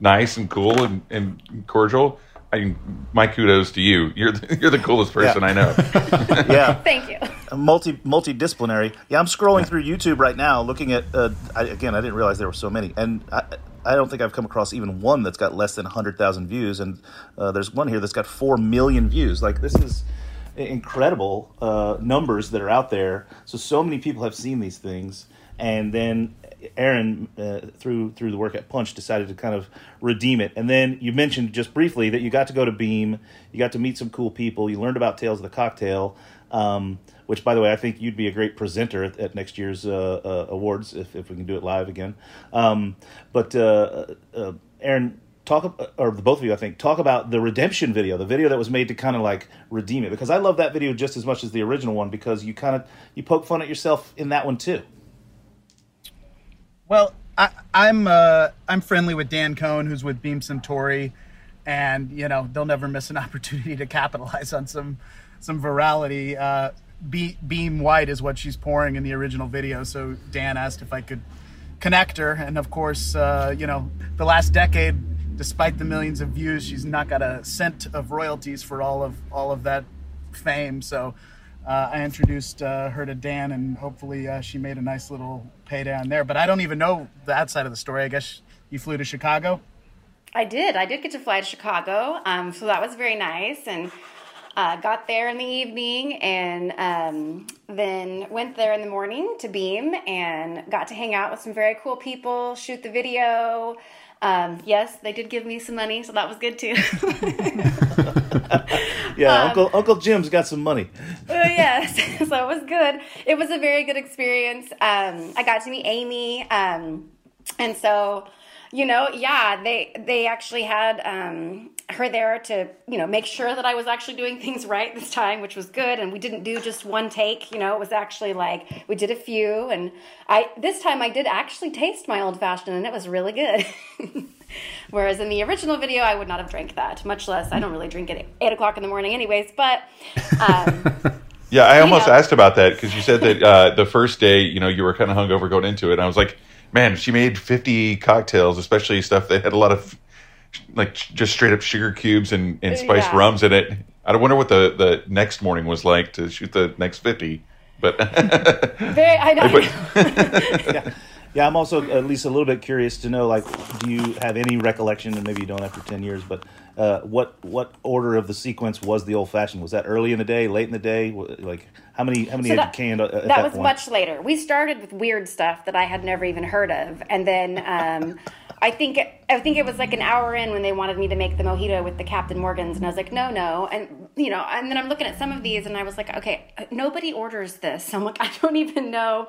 nice and cool and, and cordial. I mean, my kudos to you. You're the, you're the coolest person Yeah. I know. yeah. Thank you. multi multidisciplinary. Yeah, I'm scrolling through YouTube right now, looking at. Uh, I, again, I didn't realize there were so many, and I, I don't think I've come across even one that's got less than hundred thousand views. And uh, there's one here that's got four million views. Like this is incredible uh, numbers that are out there. So so many people have seen these things, and then Aaron, uh, through through the work at Punch, decided to kind of redeem it. And then you mentioned just briefly that you got to go to Beam, you got to meet some cool people, you learned about Tales of the Cocktail. Um, which, by the way, I think you'd be a great presenter at, at next year's uh, uh, awards if, if we can do it live again. Um, but uh, uh, Aaron, talk or both of you, I think, talk about the redemption video, the video that was made to kind of like redeem it, because I love that video just as much as the original one because you kind of you poke fun at yourself in that one too. Well, I, I'm uh, I'm friendly with Dan Cohn, who's with Beam Suntory, and you know they'll never miss an opportunity to capitalize on some some virality. Uh, Be- Beam White is what she's pouring in the original video, so Dan asked if I could connect her, and of course, uh, you know, the last decade, despite the millions of views, she's not got a cent of royalties for all of all of that fame. So. Uh, I introduced uh, her to Dan, and hopefully uh, she made a nice little pay down there. But I don't even know that side of the story. I guess you flew to Chicago. I did. I did get to fly to Chicago, um, so that was very nice. And uh, got there in the evening, and um, then went there in the morning to Beam, and got to hang out with some very cool people, shoot the video. Um, yes, they did give me some money, so that was good too. Yeah, Um, Uncle Uncle Jim's got some money. Uh, yes, so it was good. It was a very good experience. Um, I got to meet Amy, um, and so you know, yeah, they they actually had um, her there to you know make sure that I was actually doing things right this time, which was good. And we didn't do just one take. You know, it was actually like we did a few, and I this time I did actually taste my old fashioned, and it was really good. Whereas in the original video, I would not have drank that, much less. I don't really drink at eight o'clock in the morning, anyways. But um, Yeah, I almost know. asked about that because you said that uh, the first day, you know, you were kind of hungover going into it. And I was like, man, she made 50 cocktails, especially stuff that had a lot of like just straight up sugar cubes and, and spiced Yeah. rums in it. I wonder what the, the next morning was like to shoot the next 50. But very, I know. yeah. yeah, I'm also at least a little bit curious to know, like, do you have any recollection, and maybe you don't after ten years, but uh, what what order of the sequence was the old fashioned? Was that early in the day, late in the day? Like, how many how many So had that, you canned at that, that was point? much later. We started with weird stuff that I had never even heard of, and then um, I think I think it was like an hour in when they wanted me to make the mojito with the Captain Morgans, and I was like, no, no, and you know, and then I'm looking at some of these, and I was like, okay, nobody orders this. I'm like, I don't even know.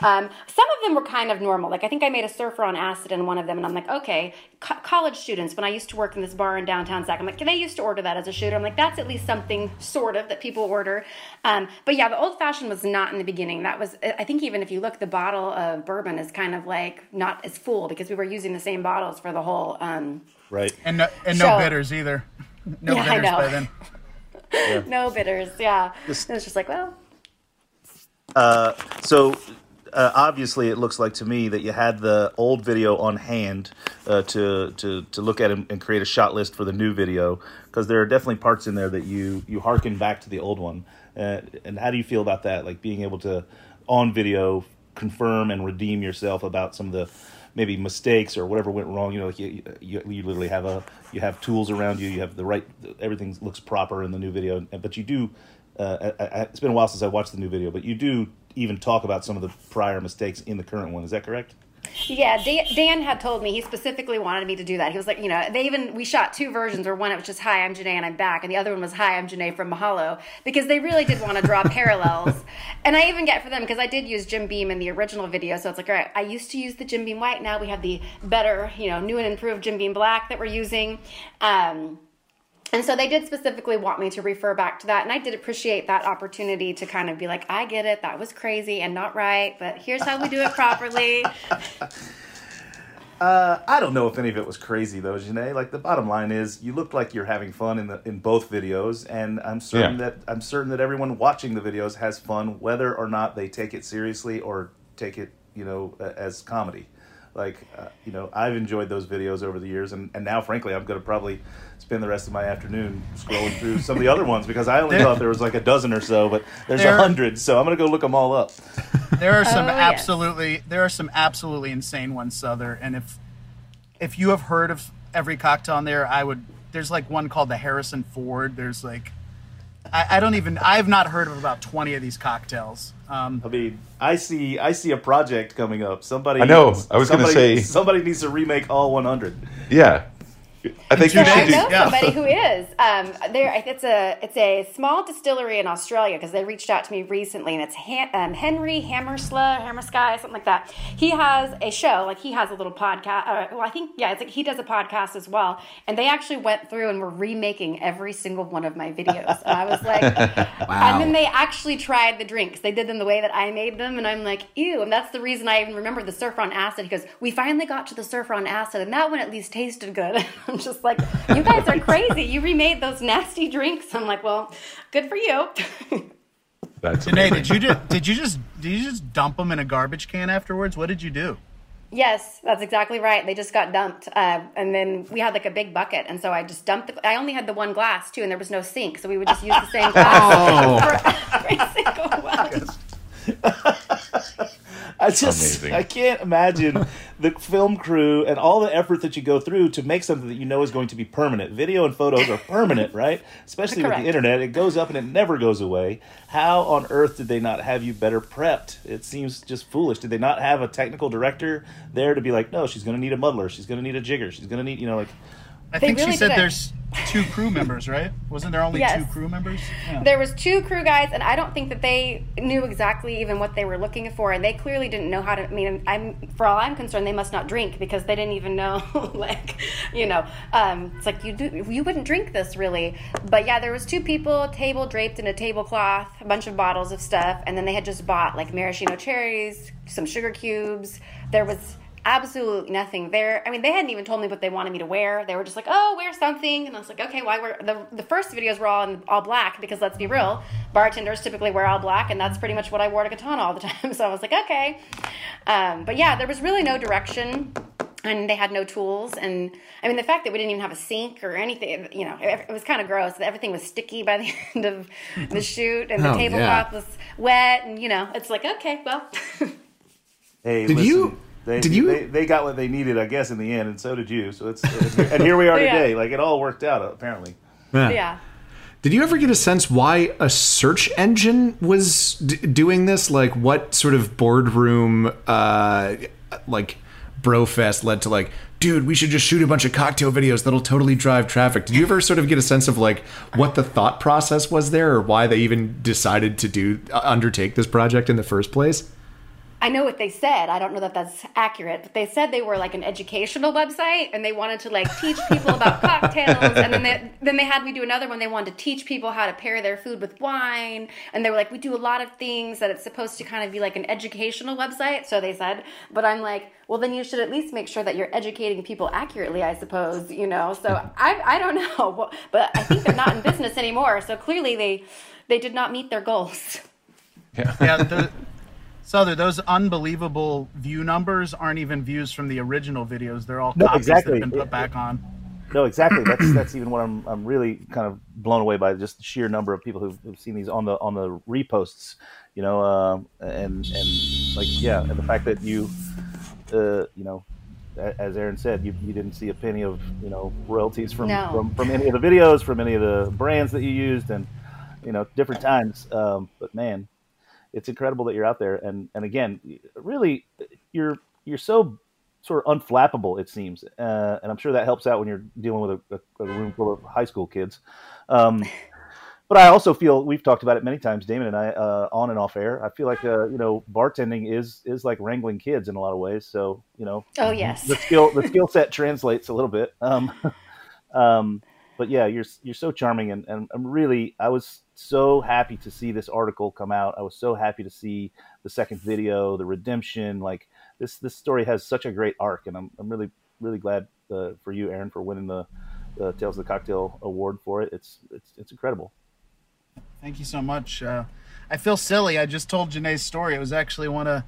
Um, some of them were kind of normal. Like I think I made a surfer on acid in one of them, and I'm like, okay, co- college students. When I used to work in this bar in downtown Sac, I'm like, Can they used to order that as a shooter. I'm like, that's at least something sort of that people order. Um, but yeah, the old fashioned was not in the beginning. That was, I think, even if you look, the bottle of bourbon is kind of like not as full because we were using the same bottles for the whole. Um, right. And no, and no So- bitters either. No Yeah, I bitters know. by then. No bitters, yeah. This- it was just like, well, Uh, so uh, obviously, it looks like to me that you had the old video on hand uh, to to to look at and, and create a shot list for the new video because there are definitely parts in there that you you harken back to the old one. Uh, and how do you feel about that? Like being able to on video confirm and redeem yourself about some of the maybe mistakes or whatever went wrong. You know, like you, you, you literally have a you have tools around you. You have the right everything looks proper in the new video, but you do uh, I, I, it's been a while since I watched the new video, but you do even talk about some of the prior mistakes in the current one. Is that correct? Yeah, Dan, Dan had told me he specifically wanted me to do that. He was like, you know, they even we shot two versions or one it was just "Hi, I'm Janee and I'm back," and the other one was "Hi, I'm Janee from Mahalo," because they really did want to draw parallels. And I even get for them because I did use Jim Beam in the original video, so it's like, all right, I used to use the Jim Beam white, now we have the better, you know, new and improved Jim Beam black that we're using. Um, and so they did specifically want me to refer back to that. And I did appreciate that opportunity to kind of be like, I get it, that was crazy and not right, but here's how we do it properly. Uh, I don't know if any of it was crazy though, Janee. Like the bottom line is, you looked like you're having fun in the in both videos, and I'm certain Yeah. that I'm certain that everyone watching the videos has fun, whether or not they take it seriously or take it, you know, as comedy. Like, uh, you know, I've enjoyed those videos over the years, and, and now, frankly, I'm going to probably spend the rest of my afternoon scrolling through some of the other ones because I only thought there was like a dozen or so, but there's a There- hundred, so I'm going to go look them all up. There are some Oh, yes. absolutely there are some absolutely insane ones, Sother. And if if you have heard of every cocktail on there, I would. There's like one called the Harrison Ford. There's like I, I don't even I have not heard of about twenty of these cocktails. Um, I mean, I see, I see a project coming up. Somebody, I know. I was gonna say- somebody needs to remake all 100. Yeah. I think So you should I do. know somebody who is. Um, there, it's a it's a small distillery in Australia because they reached out to me recently, and it's Han, um, Henry Hammersla, Hammersky, something like that. He has a show, like he has a little podcast. Uh, well, I think yeah, it's like he does a podcast as well, and they actually went through and were remaking every single one of my videos. And I was like, and then they actually tried the drinks. They did them the way that I made them, and I'm like, ew. And that's the reason I even remember the surfer on acid because we finally got to the surfer on acid, and that one at least tasted good. I'm just like, you guys are crazy. You remade those nasty drinks. I'm like, well, good for you. That's Janee, did you just did you just did you just dump them in a garbage can afterwards? What did you do? yes, that's exactly right. They just got dumped, uh, and then we had like a big bucket, and so I just dumped. The, I only had the one glass too, and there was no sink, so we would just use the same glass for every single one. I just, Amazing. I can't imagine the film crew and all the effort that you go through to make something that you know is going to be permanent. Video and photos are permanent, right? Especially with the internet, it goes up and it never goes away. How on earth did they not have you better prepped? It seems just foolish. Did they not have a technical director there to be like, no, she's going to need a muddler, she's going to need a jigger, she's going to need, you know, like. I They think really she said there's two crew members, right? Wasn't there only Yes. two crew members? Yeah. There was two crew guys, and I don't think that they knew exactly even what they were looking for, and they clearly didn't know how to. I mean, I'm for all I'm concerned, they must not drink because they didn't even know, like, you know, um, it's like you do you wouldn't drink this really, but yeah, there was two people, a table draped in a tablecloth, a bunch of bottles of stuff, and then they had just bought like maraschino cherries, some sugar cubes. There was absolutely nothing there. I mean, they hadn't even told me what they wanted me to wear. They were just like, "Oh, wear something," and I was like, "Okay, why wear?" The the first videos were all in all black because let's be real, bartenders typically wear all black, and that's pretty much what I wore to Katana all the time. So I was like, "Okay," um, but yeah, there was really no direction. And they had no tools, and I mean the fact that we didn't even have a sink or anything, you know, it, it was kind of gross. Everything was sticky by the end of the shoot, and the Oh, yeah. tablecloth was wet, and you know, it's like okay, well, Hey, Did listen, you- They, did you- They, they got what they needed, I guess, in the end, and so did you. So it's and here we are Yeah. today. Like it all worked out, apparently. Yeah. yeah. Did you ever get a sense why a search engine was d- doing this? Like, what sort of boardroom, uh, like, brofest led to like, dude, we should just shoot a bunch of cocktail videos that'll totally drive traffic. Did you ever sort of get a sense of like what the thought process was there, or why they even decided to do uh, undertake this project in the first place? I know what they said. I don't know that that's accurate, but they said they were like an educational website and they wanted to like teach people about cocktails. And then they, then they had me do another one. They wanted to teach people how to pair their food with wine. And they were like, we do a lot of things that it's supposed to kind of be like an educational website. So they said, but I'm like, well, then you should at least make sure that you're educating people accurately, I suppose, you know? So I, I don't know, but I think they're not in business anymore. So clearly they, they did not meet their goals. yeah, the, Sother, those unbelievable view numbers aren't even views from the original videos. They're all No, copies exactly. that have been put back on. No, exactly. That's that's even what I'm I'm really kind of blown away by just the sheer number of people who've, who've seen these on the on the reposts, you know, um, and and like yeah, and the fact that you, uh, you know, as Aaron said, you, you didn't see a penny of you know royalties from, No. from from any of the videos, from any of the brands that you used, and you know different times. Um, but man, it's incredible that you're out there, and and again, really, you're you're so sort of unflappable it seems. Uh, and i'm sure that helps out when you're dealing with a, a, a room full of high school kids. Um, but i also feel we've talked about it many times damon and i uh, on and off air. I feel like uh, you know bartending is is like wrangling kids in a lot of ways. So you know Oh, yes. the skill the skill set translates a little bit. Um, um, but yeah you're you're so charming and, and i'm really i was so happy to see this article come out. I was so happy to see the second video, the redemption. Like this, this story has such a great arc, and I'm, I'm really, really glad uh, for you, Aaron, for winning the, the Tales of the Cocktail award for it. It's, it's, it's incredible. Thank you so much. Uh, I feel silly. I just told Janee's story. It was actually one of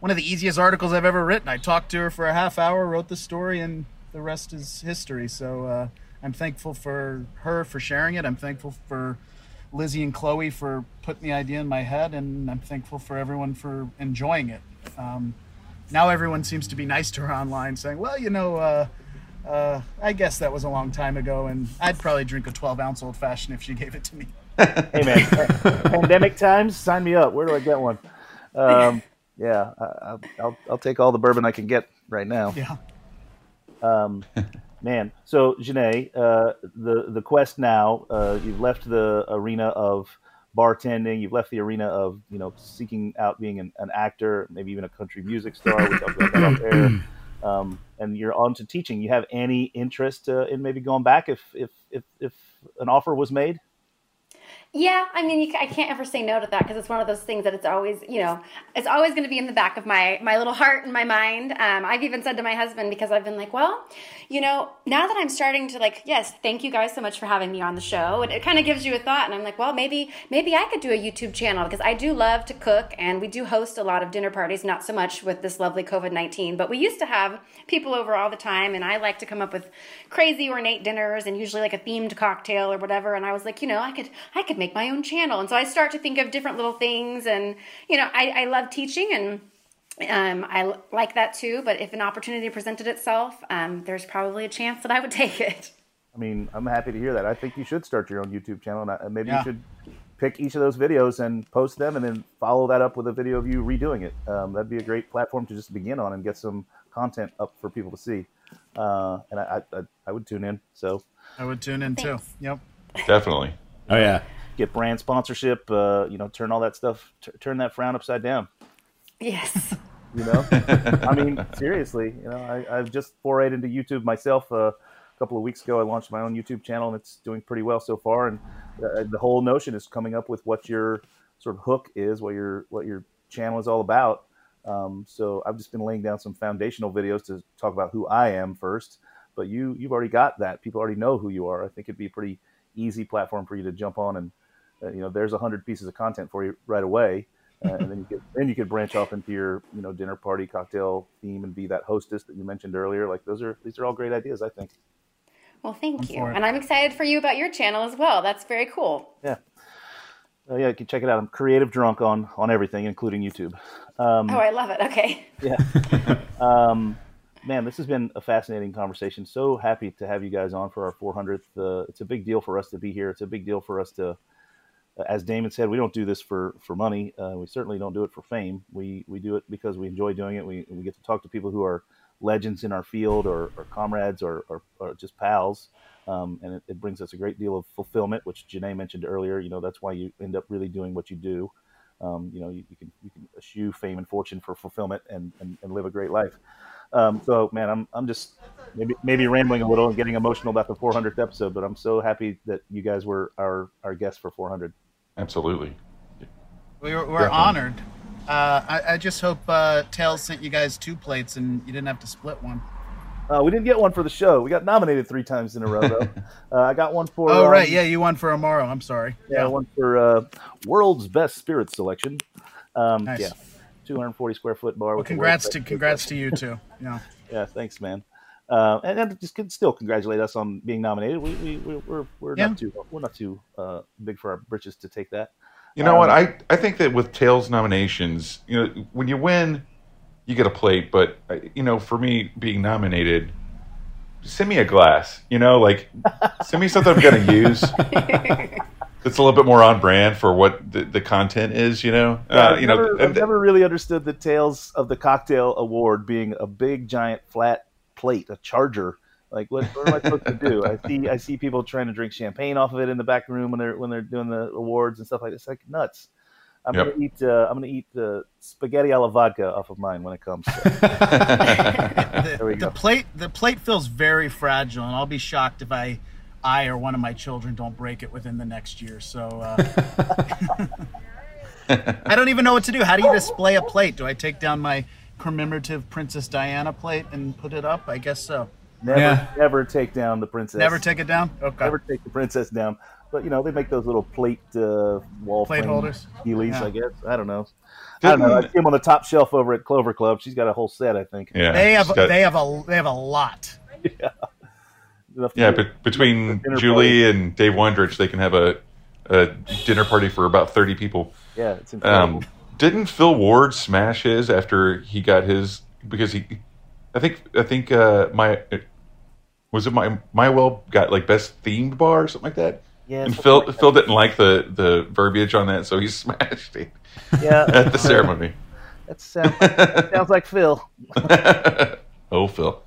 one of the easiest articles I've ever written. I talked to her for a half hour, wrote the story, and the rest is history. So uh, I'm thankful for her for sharing it. I'm thankful for Lizzie and Chloe for putting the idea in my head, and I'm thankful for everyone for enjoying it. Um, now everyone seems to be nice to her online, saying, "Well, you know." Uh, uh, I guess that was a long time ago, and I'd probably drink a 12 ounce old fashioned if she gave it to me. hey man, pandemic times, sign me up. Where do I get one? Um, yeah, I, will I'll take all the bourbon I can get right now. Yeah. Um, man, so Janee, uh, the the quest now. Uh, you've left the arena of bartending. You've left the arena of you know seeking out being an, an actor, maybe even a country music star. We talked about that off air. Um, and you're on to teaching. You have any interest uh, in maybe going back if if if, if an offer was made? Yeah, I mean, you, I can't ever say no to that because it's one of those things that it's always, you know, it's always going to be in the back of my my little heart and my mind. Um, I've even said to my husband because I've been like, well, you know, now that I'm starting to like, yes, thank you guys so much for having me on the show. It, it kind of gives you a thought, and I'm like, well, maybe maybe I could do a YouTube channel because I do love to cook, and we do host a lot of dinner parties. Not so much with this lovely COVID nineteen, but we used to have people over all the time, and I like to come up with crazy ornate dinners and usually like a themed cocktail or whatever. And I was like, you know, I could I could make my own channel. And so I start to think of different little things. And, you know, I, I love teaching and um, I like that too. But if an opportunity presented itself, um, there's probably a chance that I would take it. I mean, I'm happy to hear that. I think you should start your own YouTube channel. And maybe Yeah. you should pick each of those videos and post them and then follow that up with a video of you redoing it. Um, that'd be a great platform to just begin on and get some content up for people to see. Uh, and I, I, I would tune in. So I would tune in too. Yep. Definitely. Oh yeah. Get brand sponsorship. Uh, you know, turn all that stuff, t- turn that frown upside down. Yes. You know, I mean, seriously. You know, I, I've just forayed into YouTube myself. Uh, a couple of weeks ago, I launched my own YouTube channel, and it's doing pretty well so far. And uh, the whole notion is coming up with what your sort of hook is, what your what your channel is all about. Um, so I've just been laying down some foundational videos to talk about who I am first. But you you've already got that. People already know who you are. I think it'd be a pretty easy platform for you to jump on and uh, you know there's a hundred pieces of content for you right away. Uh, and then you could then you could branch off into your you know dinner party cocktail theme and be that hostess that you mentioned earlier. Like those are these are all great ideas. I think. Well, thank I'm you. And I'm excited for you about your channel as well. That's very cool. Yeah. Uh, yeah, you can check it out. I'm creative drunk on on everything, including YouTube. Um, oh, I love it. Okay. yeah. um, man, this has been a fascinating conversation. So happy to have you guys on for our 400th. Uh, it's a big deal for us to be here. It's a big deal for us to, as Damon said, we don't do this for for money. Uh, we certainly don't do it for fame. We we do it because we enjoy doing it. We we get to talk to people who are legends in our field, or, or comrades, or, or or just pals. Um, and it, it brings us a great deal of fulfillment, which Janee mentioned earlier. You know, that's why you end up really doing what you do. Um, you know, you, you can you can eschew fame and fortune for fulfillment and, and, and live a great life. Um, so, man, I'm I'm just maybe maybe rambling a little and getting emotional about the 400th episode, but I'm so happy that you guys were our our guests for 400. Absolutely. We were, we're honored. Uh, I, I just hope uh, Tales sent you guys two plates and you didn't have to split one. Uh, we didn't get one for the show. We got nominated three times in a row, though. uh, I got one for. oh, um, right. Yeah, you won for Amaro. I'm sorry. Yeah, one for uh, world's best spirit selection. Um, Nice. Yeah, 240 square foot bar. Well, congrats to congrats to you too. Yeah. Yeah, thanks, man. Uh, and, and just can still congratulate us on being nominated. We, we, we we're we're Yeah. not too we're not too uh, big for our britches to take that. You know what? Um, I, I think that with Tales nominations, you know, when you win, you get a plate. But uh, you know, for me being nominated, send me a glass. You know, like send me something I'm going to use. That's a little bit more on brand for what the, the content is. You know, Yeah, uh, I've you know, never, and- I've never really understood the tales of the cocktail award being a big giant flat plate, a charger. Like what, what am I supposed to do? I see I see people trying to drink champagne off of it in the back room when they're when they're doing the awards and stuff like this. Like nuts. I'm Yep. gonna eat uh, I'm gonna eat the spaghetti alla vodka off of mine when it comes. the, There we the go. plate the plate feels very fragile, and I'll be shocked if I I or one of my children don't break it within the next year. So uh, I don't even know what to do. How do you display a plate? Do I take down my commemorative Princess Diana plate and put it up? I guess so. Never, Yeah. never take down the princess. Never take it down. Okay. Never take the princess down. But you know they make those little plate uh, wall Plate frame holders? Heelys, Yeah. I guess. I don't know. I don't know. I see them on the top shelf over at Clover Club. She's got a whole set, I think. Yeah. they have they have a they have a lot. Enough to Yeah, but between dinner Julie and Dave Wondrich, they can have a, a dinner party for about thirty people. Yeah, it's incredible. Um, didn't Phil Ward smash his after he got his because he, I think I think uh, my was it my Mayahuel got like best themed bar or something like that. Yeah, and Phil like. Phil didn't like the the verbiage on that, so he smashed it. Yeah. at the ceremony. That sounds, that sounds like Phil. oh, Phil.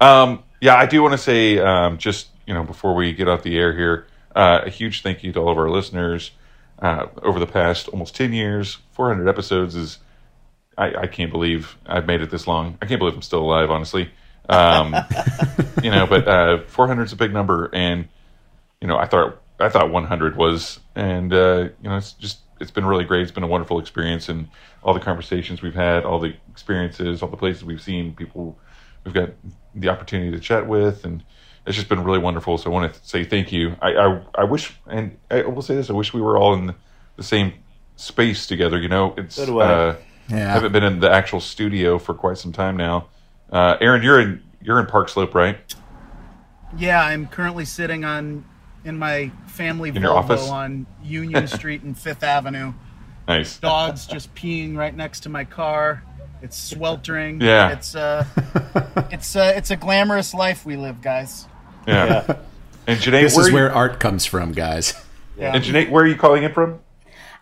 Um, yeah, I do want to say, um, just you know, before we get off the air here, uh, a huge thank you to all of our listeners. Uh, over the past almost ten years, 400 episodes is. I, I can't believe I've made it this long. I can't believe I'm still alive, honestly. Um, you know, but uh, 400 is a big number, and you know, I thought I thought 100 was, and uh, you know, it's just it's been really great. It's been a wonderful experience, and all the conversations we've had, all the experiences, all the places we've seen, people we've got the opportunity to chat with, and it's just been really wonderful. So I want to say thank you. I I, I wish, and I will say this: I wish we were all in the same space together. You know, it's So do I. uh, Yeah. haven't been in the actual studio for quite some time now. Uh, Aaron, you're in you're in Park Slope, right? Yeah, I'm currently sitting on in my family In your Volvo office? on Union Street and Fifth Avenue. Nice. Dogs just peeing right next to my car. It's sweltering. Yeah. It's uh it's uh it's a glamorous life we live, guys. Yeah. And Janee, this where is are you- where art comes from, guys. Yeah. And Janee, where are you calling in from?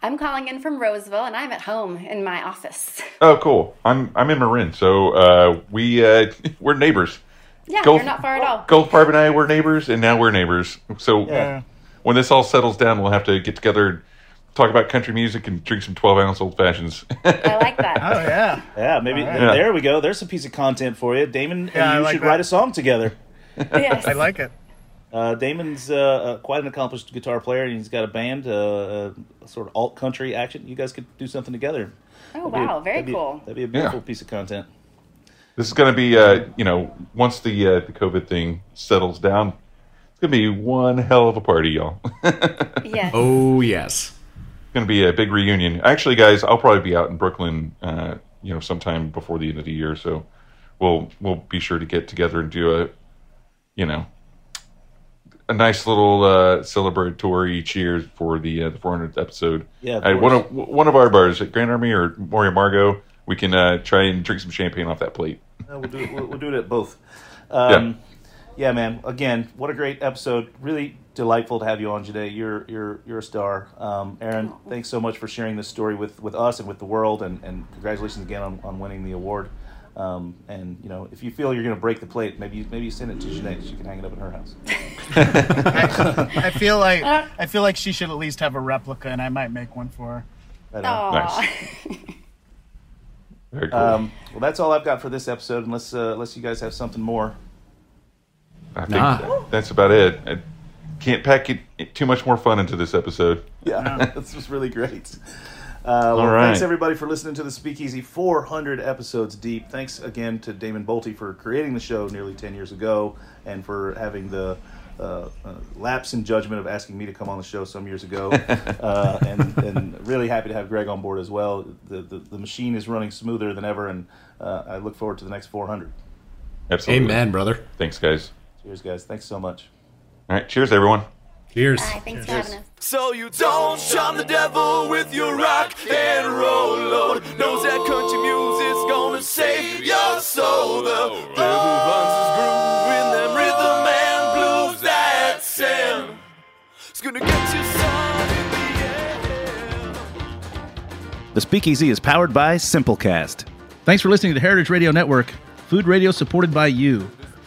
I'm calling in from Roseville, and I'm at home in my office. Oh, cool. I'm I'm in Marin, so uh, we uh, we're neighbors. Yeah, Gulf- you're not far at all. Goldfarb and I were neighbors, and now we're neighbors. So Yeah. when this all settles down, we'll have to get together, and talk about country music, and drink some twelve ounce old fashions. I like that. Oh yeah. Yeah, maybe All right. Yeah. there we go. There's a piece of content for you, Damon. Yeah, and you like should that. write a song together. Yes. I like it. Uh, Damon's uh, uh, quite an accomplished guitar player, and he's got a band, uh, uh, sort of alt country action. You guys could do something together. Oh That'd be a- wow, very that'd be- cool. That'd be a beautiful Yeah. piece of content. this is going to be, uh, you know, once the uh, the COVID thing settles down, it's going to be one hell of a party, y'all. Yes. Oh yes. Going to be a big reunion. Actually, guys, I'll probably be out in Brooklyn, uh, you know, sometime before the end of the year. So we'll we'll be sure to get together and do a, you know, a nice little uh, celebratory cheers for the uh, the 400th episode. Yeah, of one of one of our bars at Grand Army or Amor y Amargo. We can uh, try and drink some champagne off that plate. Uh, we'll do it. We'll, we'll do it at both. Um, yeah. man. Again, what a great episode. Really delightful to have you on today. You're you're you're a star, um, Aaron. Thanks so much for sharing this story with, with us and with the world, and, and congratulations again on, on winning the award. Um, and you know, if you feel you're going to break the plate, maybe you, maybe you send it to Jeanette. She can hang it up in her house. I feel like Uh, I feel like she should at least have a replica, and I might make one for her. Right on. Nice. Very cool. Um, well, that's all I've got for this episode. Unless uh, unless you guys have something more. I think Nah. that's about it. I can't pack it, too much more fun into this episode. Yeah, this was really great. Uh, well, All right. thanks everybody for listening to the Speakeasy 400 episodes deep. Thanks again to Damon Boelte for creating the show nearly 10 years ago and for having the uh, uh, lapse in judgment of asking me to come on the show some years ago. uh, and, and really happy to have Greg on board as well. The, the, the machine is running smoother than ever, and uh, I look forward to the next 400. Absolutely. Amen, brother. Thanks, guys. Cheers, guys. Thanks so much. All right. Cheers, everyone. Cheers. Bye. Thanks for having us. So you don't charm the devil with your rock and roll, Lord. Knows that country music's gonna save your soul. The devil runs his groove in them rhythm and blues that sound. It's gonna get you some in the end. The Speakeasy is powered by Simplecast. Thanks for listening to Heritage Radio Network, food radio supported by you.